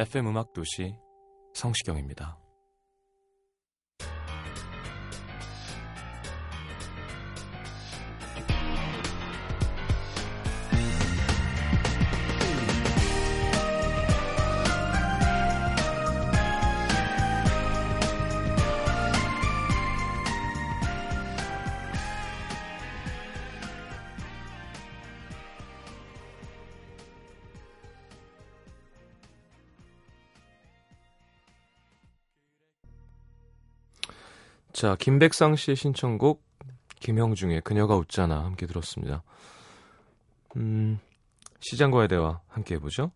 FM 음악 도시 성시경입니다. 자, 김백상 씨의 신청곡 김형중의 그녀가 웃잖아 함께 들었습니다. 음, 시장과의 대화 함께 해보죠.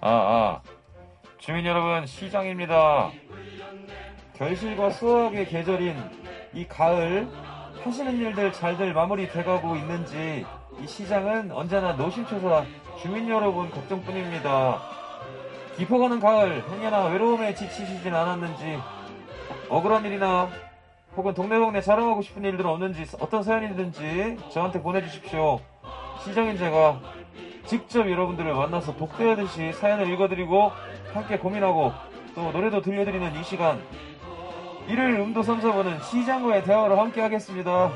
아, 아. 주민 여러분, 시장입니다. 결실과 수확의 계절인 이 가을, 하시는 일들 잘들 마무리 돼가고 있는지, 이 시장은 언제나 노심초사 주민 여러분 걱정뿐입니다. 깊어가는 가을, 행여나 외로움에 지치시진 않았는지, 억울한 일이나 혹은 동네동네 자랑하고 싶은 일들 없는지, 어떤 사연이든지 저한테 보내주십시오. 시장인 제가 직접 여러분들을 만나서 독대하듯이 사연을 읽어드리고 함께 고민하고 또 노래도 들려드리는 이 시간 일요일 음도 삼사부는 시장과의 대화로 함께 하겠습니다.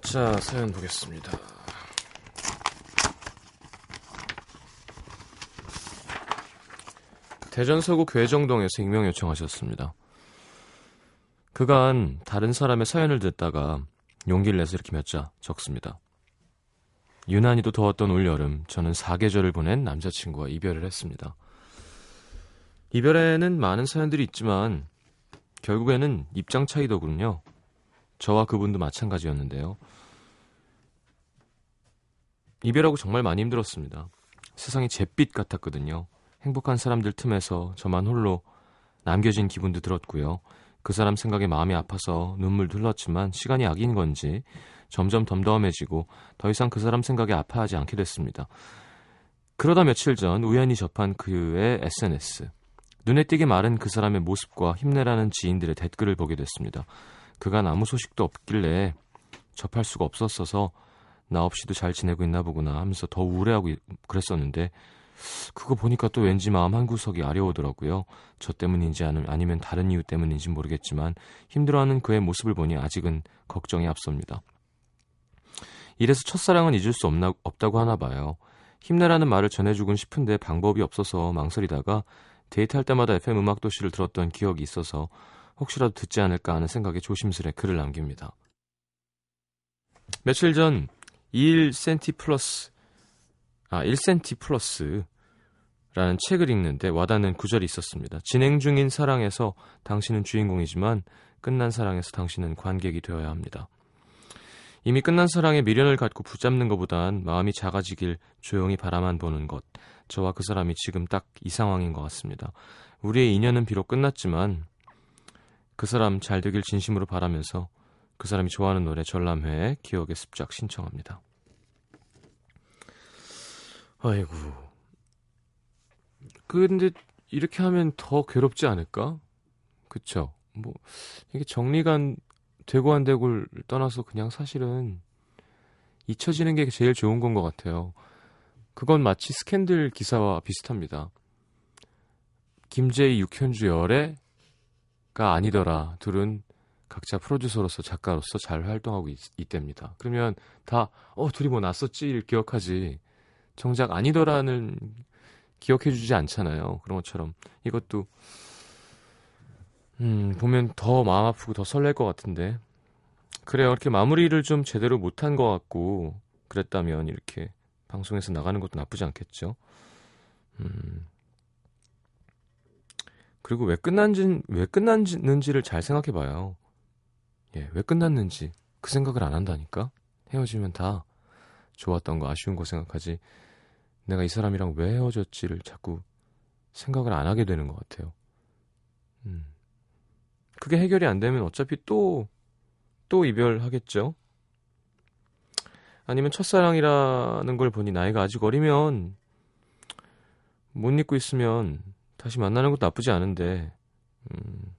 자, 사연 보겠습니다. 대전 서구 괴정동에서 익명 요청하셨습니다. 그간 다른 사람의 사연을 듣다가 용기를 내서 이렇게 몇 자 적습니다. 유난히도 더웠던 올여름, 저는 사계절을 보낸 남자친구와 이별을 했습니다. 이별에는 많은 사연들이 있지만 결국에는 입장 차이더군요. 저와 그분도 마찬가지였는데요. 이별하고 정말 많이 힘들었습니다. 세상이 잿빛 같았거든요. 행복한 사람들 틈에서 저만 홀로 남겨진 기분도 들었고요. 그 사람 생각에 마음이 아파서 눈물 흘렀지만 시간이 약인 건지 점점 덤덤해지고 더 이상 그 사람 생각에 아파하지 않게 됐습니다. 그러다 며칠 전 우연히 접한 그의 SNS. 눈에 띄게 마른 그 사람의 모습과 힘내라는 지인들의 댓글을 보게 됐습니다. 그간 아무 소식도 없길래 접할 수가 없었어서 나 없이도 잘 지내고 있나 보구나 하면서 더 우울해하고 그랬었는데 그거 보니까 또 왠지 마음 한구석이 아려오더라고요. 저 때문인지 아니면 다른 이유 때문인지 모르겠지만 힘들어하는 그의 모습을 보니 아직은 걱정이 앞섭니다. 이래서 첫사랑은 잊을 수 없나, 없다고 하나 봐요. 힘내라는 말을 전해주곤 싶은데 방법이 없어서 망설이다가 데이트할 때마다 FM 음악 도시를 들었던 기억이 있어서 혹시라도 듣지 않을까 하는 생각에 조심스레 글을 남깁니다. 며칠 전 1cm 플러스 아 1cm 플러스 라는 책을 읽는데 와닿는 구절이 있었습니다. 진행 중인 사랑에서 당신은 주인공이지만 끝난 사랑에서 당신은 관객이 되어야 합니다. 이미 끝난 사랑에 미련을 갖고 붙잡는 것보단 마음이 작아지길 조용히 바라만 보는 것. 저와 그 사람이 지금 딱 이 상황인 것 같습니다. 우리의 인연은 비록 끝났지만 그 사람 잘 되길 진심으로 바라면서 그 사람이 좋아하는 노래 전람회의 기억의 습작 신청합니다. 아이고. 근데 이렇게 하면 더 괴롭지 않을까? 그쵸? 뭐 이게 정리가 되고 안 되고를 떠나서 그냥 사실은 잊혀지는 게 제일 좋은 건 것 같아요. 그건 마치 스캔들 기사와 비슷합니다. 김재희, 육현주 열애가 아니더라. 둘은 각자 프로듀서로서 작가로서 잘 활동하고 있, 있답니다. 그러면 다, 어, 둘이 뭐 났었지를 기억하지. 정작 아니더라는 기억해주지 않잖아요. 그런 것처럼 이것도, 음, 보면 더 마음 아프고 더 설렐 것 같은데. 그래요. 이렇게 마무리를 좀 제대로 못한 것 같고, 그랬다면 이렇게 방송에서 나가는 것도 나쁘지 않겠죠. 음. 그리고 왜 끝난지, 왜 끝났는지를 잘 생각해 봐요. 예, 왜 끝났는지 그 생각을 안 한다니까? 헤어지면 다 좋았던 거, 아쉬운 거 생각하지. 내가 이 사람이랑 왜 헤어졌지를 자꾸 생각을 안 하게 되는 것 같아요. 음. 그게 해결이 안 되면 어차피 또, 또 이별하겠죠? 아니면 첫사랑이라는 걸 보니 나이가 아직 어리면 못 잊고 있으면 다시 만나는 것도 나쁘지 않은데 음,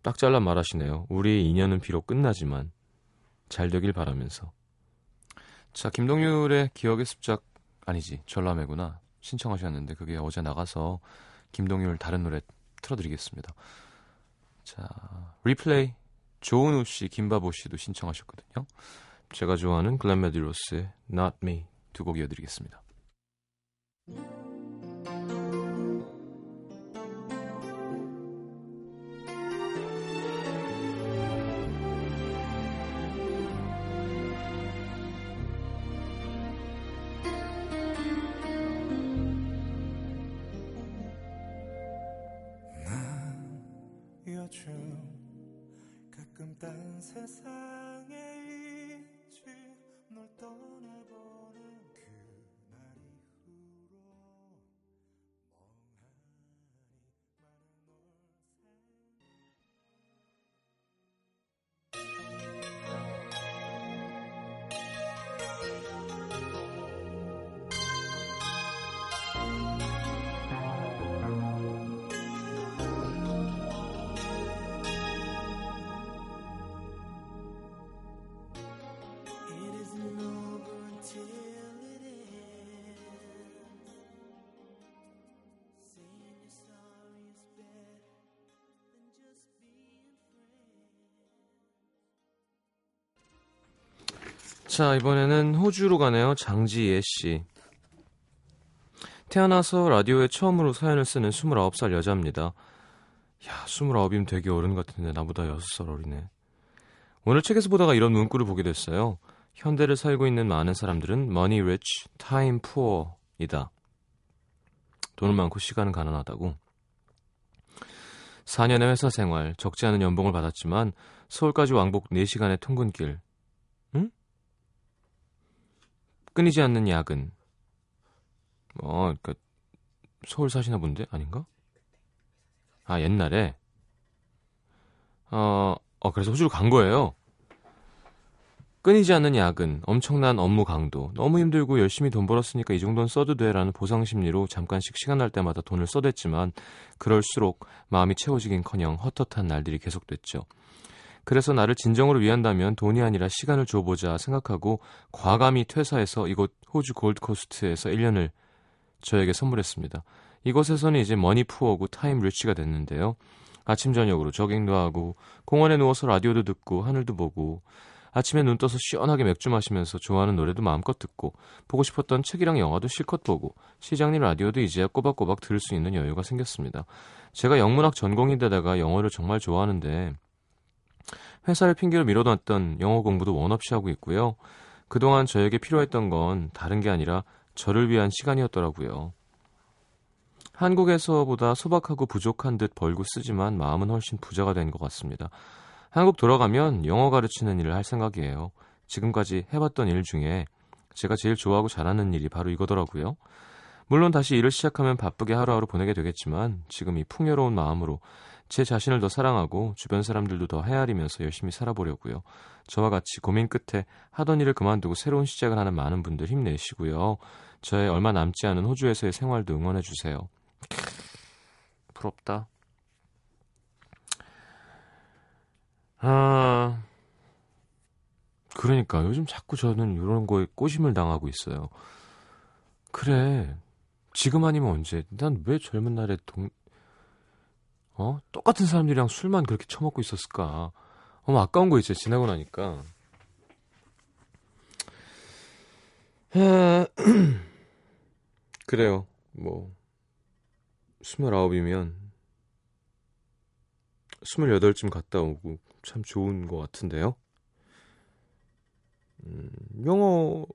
딱 잘라 말하시네요. 우리의 인연은 비록 끝나지만 잘 되길 바라면서 자 김동률의 기억의 습작 아니지 전람회구나 신청하셨는데 그게 어제 나가서 김동률 다른 노래 틀어드리겠습니다. 자 리플레이 조은우 씨, 김바보 씨도 신청하셨거든요. 제가 좋아하는 글렌 메디로스의 Not Me 두 곡 이어드리겠습니다. 자, 이번에는 호주로 가네요. 장지예 씨. 태어나서 라디오에 처음으로 사연을 쓰는 29살 여자입니다. 야, 29이면 되게 어른 같은데 나보다 6살 어리네. 오늘 책에서 보다가 이런 문구를 보게 됐어요. 현대를 살고 있는 많은 사람들은 money rich, time poor이다. 돈은 많고 시간은 가난하다고. 4년의 회사 생활, 적지 않은 연봉을 받았지만 서울까지 왕복 4시간의 통근길. 응? 끊이지 않는 야근. 어, 그니까 서울 사시나 본데 아닌가? 아 옛날에 어, 어 그래서 호주로 간 거예요. 끊이지 않는 야근, 엄청난 업무 강도, 너무 힘들고 열심히 돈 벌었으니까 이 정도는 써도 돼라는 보상 심리로 잠깐씩 시간 날 때마다 돈을 써댔지만 그럴수록 마음이 채워지긴커녕 헛헛한 날들이 계속됐죠. 그래서 나를 진정으로 위한다면 돈이 아니라 시간을 줘보자 생각하고 과감히 퇴사해서 이곳 호주 골드코스트에서 1년을 저에게 선물했습니다. 이곳에서는 이제 money poor고 time rich가 됐는데요. 아침 저녁으로 조깅도 하고 공원에 누워서 라디오도 듣고 하늘도 보고 아침에 눈 떠서 시원하게 맥주 마시면서 좋아하는 노래도 마음껏 듣고 보고 싶었던 책이랑 영화도 실컷 보고 시장님 라디오도 이제야 꼬박꼬박 들을 수 있는 여유가 생겼습니다. 제가 영문학 전공인데다가 영어를 정말 좋아하는데 회사를 핑계로 미뤄놨던 영어 공부도 원 없이 하고 있고요. 그동안 저에게 필요했던 건 다른 게 아니라 저를 위한 시간이었더라고요. 한국에서보다 소박하고 부족한 듯 벌고 쓰지만 마음은 훨씬 부자가 된 것 같습니다. 한국 돌아가면 영어 가르치는 일을 할 생각이에요. 지금까지 해봤던 일 중에 제가 제일 좋아하고 잘하는 일이 바로 이거더라고요. 물론 다시 일을 시작하면 바쁘게 하루하루 보내게 되겠지만 지금 이 풍요로운 마음으로 제 자신을 더 사랑하고 주변 사람들도 더 헤아리면서 열심히 살아보려고요. 저와 같이 고민 끝에 하던 일을 그만두고 새로운 시작을 하는 많은 분들 힘내시고요. 저의 얼마 남지 않은 호주에서의 생활도 응원해 주세요. 부럽다. 아, 그러니까 요즘 자꾸 저는 이런 거에 꼬심을 당하고 있어요. 그래, 지금 아니면 언제? 난 왜 젊은 날에 동, 어? 똑같은 사람들이랑 술만 그렇게 처먹고 있었을까? 너무 아까운 거 있죠, 지나고 나니까. 아, 그래요. 뭐, 29이면, 28쯤 갔다 오고 참 좋은 것 같은데요. 음, 영어,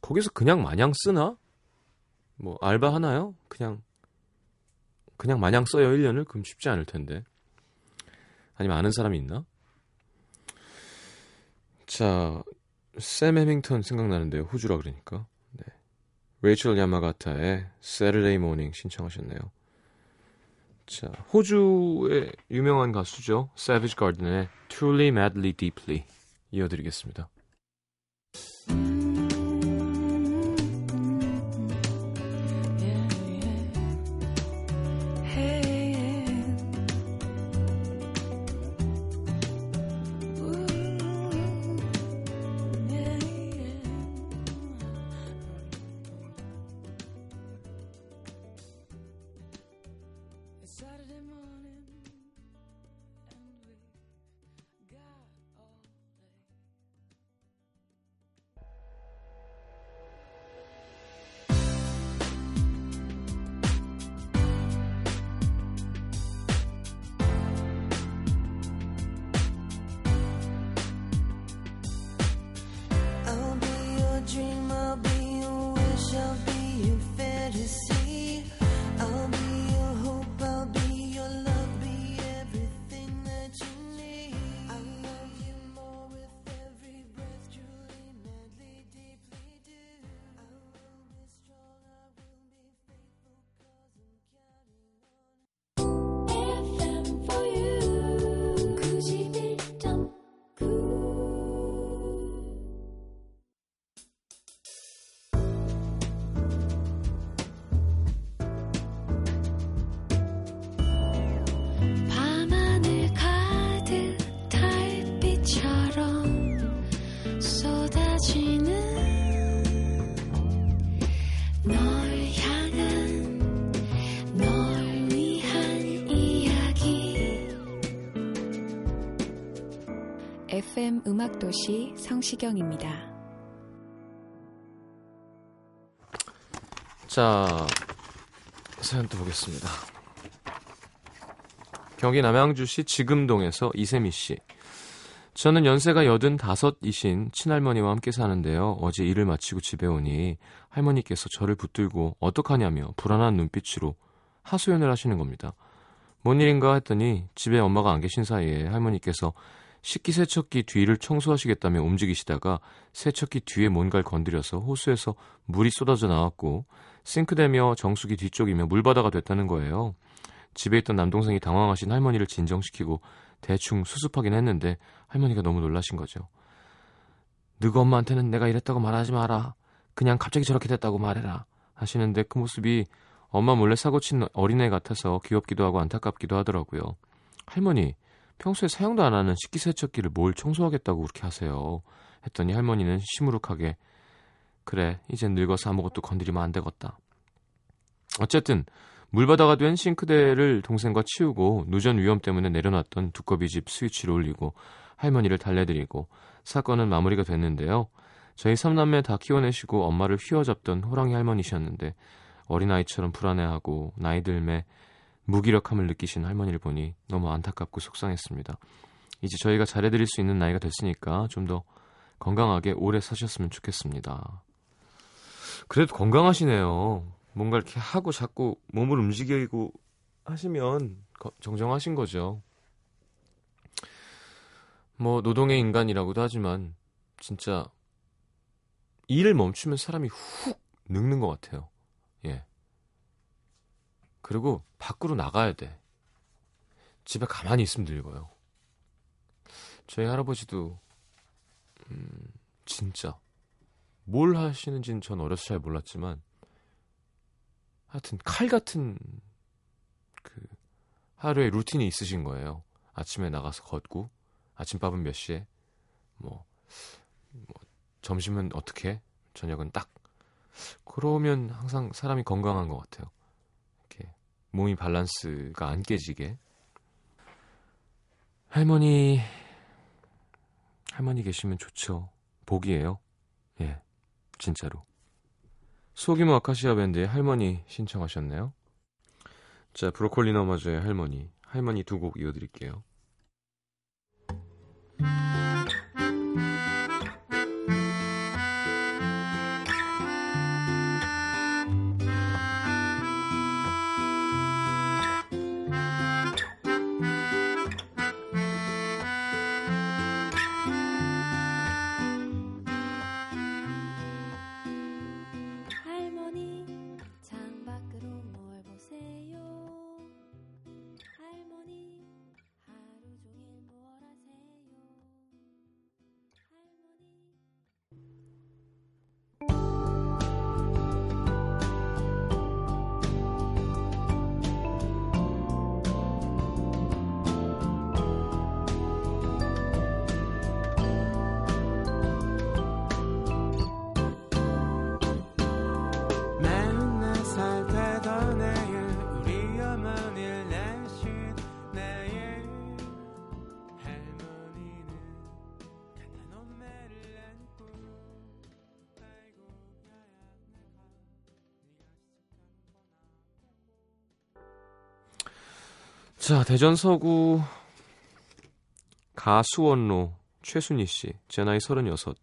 거기서 그냥 마냥 쓰나? 뭐, 알바 하나요? 그냥, 그냥 마냥 써요, 1년을? 그럼 쉽지 않을 텐데. 아니면 아는 사람이 있나? 자, 샘 해밍턴 생각나는데요. 호주라 그러니까. 네. 레이첼 야마가타의 Saturday Morning 신청하셨네요. 자, 호주의 유명한 가수죠. Savage Garden의 Truly Madly Deeply 이어드리겠습니다. FM 음악도시 성시경입니다. 자, 사연 또 보겠습니다. 경기 남양주시 지금동에서 이세미 씨. 저는 연세가 85이신 친할머니와 함께 사는데요. 어제 일을 마치고 집에 오니 할머니께서 저를 붙들고 어떡하냐며 불안한 눈빛으로 하소연을 하시는 겁니다. 뭔 일인가 했더니 집에 엄마가 안 계신 사이에 할머니께서 식기세척기 뒤를 청소하시겠다며 움직이시다가 세척기 뒤에 뭔가를 건드려서 호수에서 물이 쏟아져 나왔고 싱크대며 정수기 뒤쪽이며 물바다가 됐다는 거예요. 집에 있던 남동생이 당황하신 할머니를 진정시키고 대충 수습하긴 했는데 할머니가 너무 놀라신 거죠. 너희 엄마한테는 내가 이랬다고 말하지 마라. 그냥 갑자기 저렇게 됐다고 말해라. 하시는데 그 모습이 엄마 몰래 사고 친 어린애 같아서 귀엽기도 하고 안타깝기도 하더라고요. 할머니, 평소에 사용도 안 하는 식기세척기를 뭘 청소하겠다고 그렇게 하세요. 했더니 할머니는 시무룩하게 그래, 이젠 늙어서 아무것도 건드리면 안 되겠다. 어쨌든 물바다가 된 싱크대를 동생과 치우고 누전 위험 때문에 내려놨던 두꺼비 집 스위치를 올리고 할머니를 달래드리고 사건은 마무리가 됐는데요. 저희 삼남매 다 키워내시고 엄마를 휘어잡던 호랑이 할머니셨는데 어린아이처럼 불안해하고 나이 들매 무기력함을 느끼신 할머니를 보니 너무 안타깝고 속상했습니다. 이제 저희가 잘해드릴 수 있는 나이가 됐으니까 좀 더 건강하게 오래 사셨으면 좋겠습니다. 그래도 건강하시네요. 뭔가 이렇게 하고 자꾸 몸을 움직이고 하시면 거- 정정하신 거죠. 뭐 노동의 인간이라고도 하지만 진짜 일을 멈추면 사람이 훅 늙는 것 같아요. 예. 그리고 밖으로 나가야 돼. 집에 가만히 있으면 늙어요. 저희 할아버지도 음, 진짜 뭘 하시는지는 전 어려서 잘 몰랐지만 하여튼 칼 같은 그 하루의 루틴이 있으신 거예요. 아침에 나가서 걷고 아침밥은 몇 시에 뭐, 뭐 점심은 어떻게 저녁은 딱 그러면 항상 사람이 건강한 것 같아요. 몸이 밸런스가 안 깨지게 할머니 할머니 계시면 좋죠. 복이에요. 예, 진짜로. 소규모 아카시아 밴드의 할머니 신청하셨네요. 자, 브로콜리 너마저의 할머니. 할머니 두 곡 이어드릴게요. 자, 대전 서구 가수원로 최순희 씨, 제 나이 36.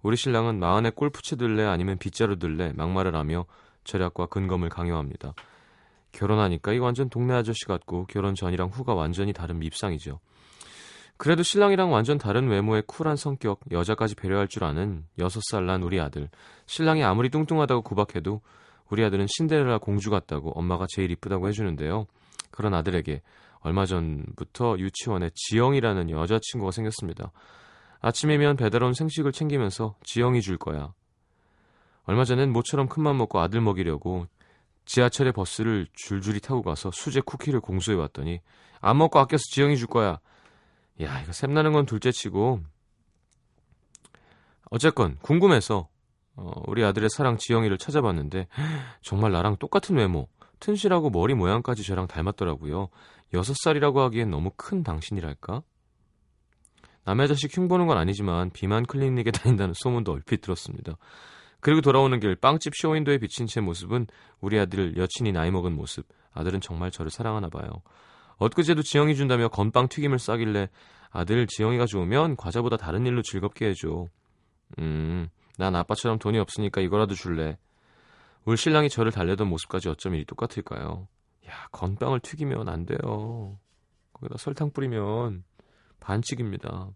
우리 신랑은 마흔에 골프 치들래 아니면 빗자루 들래 막말을 하며 절약과 근검을 강요합니다. 결혼하니까 이 완전 동네 아저씨 같고 결혼 전이랑 후가 완전히 다른 밉상이죠. 그래도 신랑이랑 완전 다른 외모의 쿨한 성격, 여자까지 배려할 줄 아는 6살 난 우리 아들. 신랑이 아무리 뚱뚱하다고 구박해도 우리 아들은 신데렐라 공주 같다고 엄마가 제일 이쁘다고 해주는데요. 그런 아들에게 얼마 전부터 유치원에 지영이라는 여자친구가 생겼습니다. 아침이면 배달 온 생식을 챙기면서 지영이 줄 거야. 얼마 전엔 모처럼 큰맘 먹고 아들 먹이려고 지하철에 버스를 줄줄이 타고 가서 수제 쿠키를 공수해 왔더니 안 먹고 아껴서 지영이 줄 거야. 야 이거 샘나는 건 둘째치고 어쨌건 궁금해서 어, 우리 아들의 사랑 지영이를 찾아봤는데 정말 나랑 똑같은 외모 튼실하고 머리 모양까지 저랑 닮았더라고요. 여섯 살이라고 하기엔 너무 큰 당신이랄까? 남의 자식 흉보는 건 아니지만 비만 클리닉에 다닌다는 소문도 얼핏 들었습니다. 그리고 돌아오는 길 빵집 쇼윈도에 비친 제 모습은 우리 아들 여친이 나이 먹은 모습. 아들은 정말 저를 사랑하나 봐요. 엊그제도 지영이 준다며 건빵 튀김을 싸길래 아들 지영이가 좋으면 과자보다 다른 일로 즐겁게 해줘. 음, 난 아빠처럼 돈이 없으니까 이거라도 줄래. 울 신랑이 저를 달래던 모습까지 어쩜 이리 똑같을까요? 야, 건빵을 튀기면 안 돼요. 거기다 설탕 뿌리면 반칙입니다.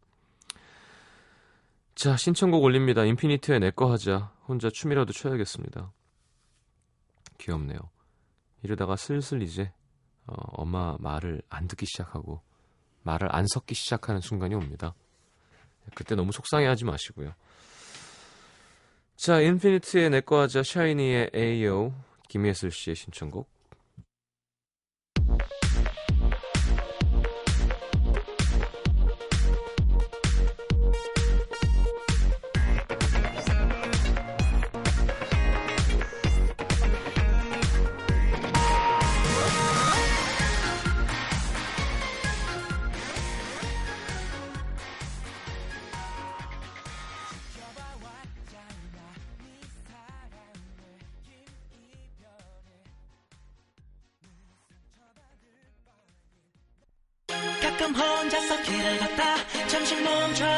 자, 신청곡 올립니다. 인피니트의 내꺼 하자. 혼자 춤이라도 춰야겠습니다. 귀엽네요. 이러다가 슬슬 이제 어, 엄마 말을 안 듣기 시작하고 말을 안 섞기 시작하는 순간이 옵니다. 그때 너무 속상해하지 마시고요. 자, 인피니트의 내꺼 하자, 샤이니의 AO, 김예슬 씨의 신청곡.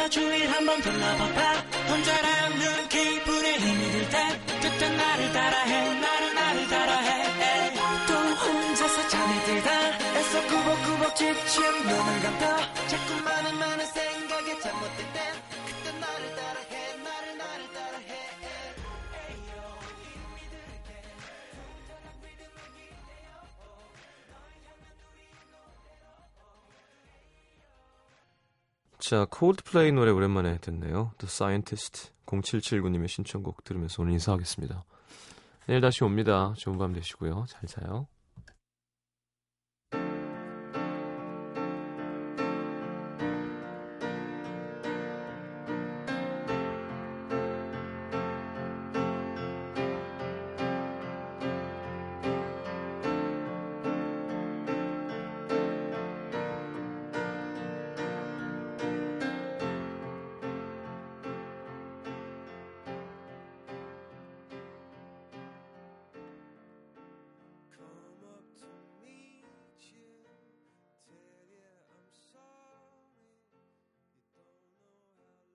주위를 한번 둘러봐봐 혼자라는 기분에 힘이 들때 그때 나를 따라해 나를 나를 따라해. 또 혼자서 잠이 들다 애써 꾸벅꾸벅 지친 눈을 감다 자꾸 많은 많은 생각에 잠 못들때 자, 콜드플레이 노래 오랜만에 듣네요. The Scientist 0779님의 신청곡 들으면서 오늘 인사하겠습니다. 내일 다시 옵니다. 좋은 밤 되시고요. 잘 자요.